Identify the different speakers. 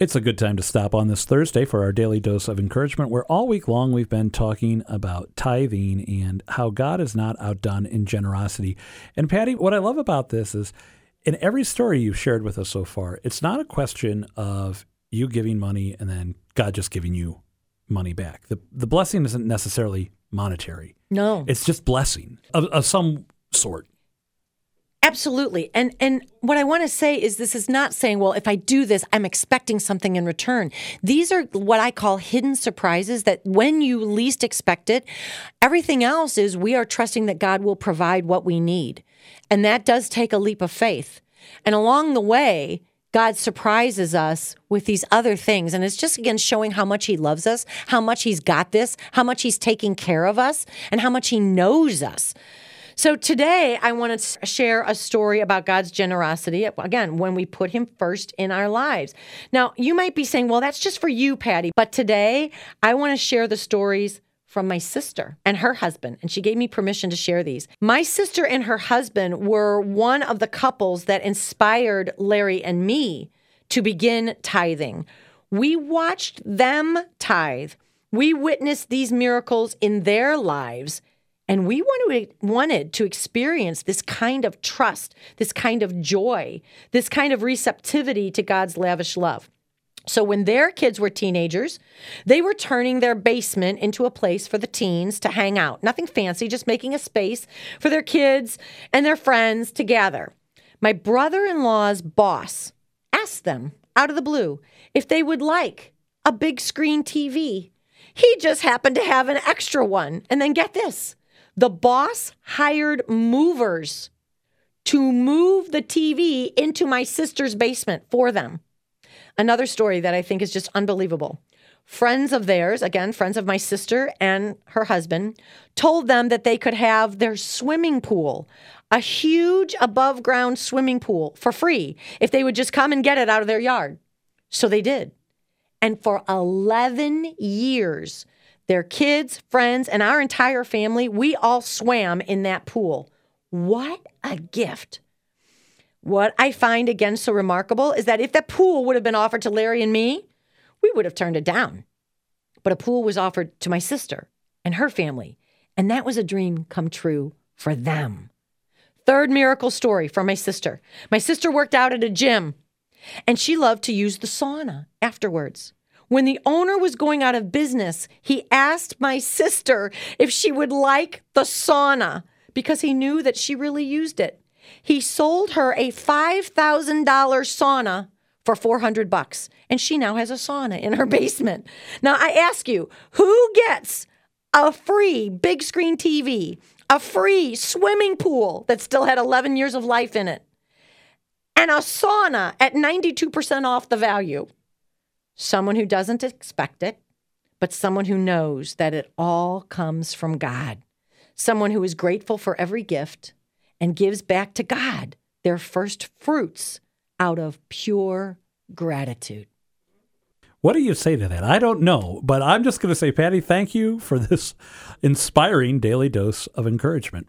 Speaker 1: It's a good time to stop on this Thursday for our daily dose of encouragement, where all week long we've been talking about tithing and how God is not outdone in generosity. And Patty, what I love about this is in every story you've shared with us so far, it's not a question of you giving money and then God just giving you money back. The, the blessing isn't necessarily monetary,
Speaker 2: No.
Speaker 1: it's just blessing of, of some sort.
Speaker 2: Absolutely. And and what I want to say is this is not saying, well, if I do this, I'm expecting something in return. These are what I call hidden surprises that when you least expect it, everything else is we are trusting that God will provide what we need. And that does take a leap of faith. And along the way, God surprises us with these other things. And it's just again showing how much He loves us, how much He's got this, how much He's taking care of us, and how much He knows us. So today I want to share a story about God's generosity. Again, when we put Him first in our lives. Now, you might be saying, well, that's just for you, Patty. But today I want to share the stories from my sister and her husband, and she gave me permission to share these. My sister and her husband were one of the couples that inspired Larry and me to begin tithing. We watched them tithe. We witnessed these miracles in their lives. And we wanted, wanted to experience this kind of trust, this kind of joy, this kind of receptivity to God's lavish love. So when their kids were teenagers, they were turning their basement into a place for the teens to hang out. Nothing fancy, just making a space for their kids and their friends to gather. My brother in law's boss asked them out of the blue if they would like a big screen TV. He just happened to have an extra one. And then get this the boss hired movers to move the TV into my sister's basement for them. Another story that I think is just unbelievable. Friends of theirs, again, friends of my sister and her husband, told them that they could have their swimming pool, a huge above ground swimming pool for free if they would just come and get it out of their yard. So they did. And for 11 years, their kids, friends, and our entire family, we all swam in that pool. What a gift. What I find again so remarkable is that if that pool would have been offered to Larry and me, we would have turned it down. But a pool was offered to my sister and her family, and that was a dream come true for them. Third miracle story from my sister. My sister worked out at a gym, and she loved to use the sauna afterwards. When the owner was going out of business, he asked my sister if she would like the sauna because he knew that she really used it. He sold her a $5,000 sauna for 400 bucks and she now has a sauna in her basement. Now I ask you, who gets a free big screen TV, a free swimming pool that still had 11 years of life in it, and a sauna at 92% off the value? Someone who doesn't expect it, but someone who knows that it all comes from God. Someone who is grateful for every gift and gives back to God their first fruits out of pure gratitude.
Speaker 1: What do you say to that? I don't know, but I'm just going to say, Patty, thank you for this inspiring daily dose of encouragement.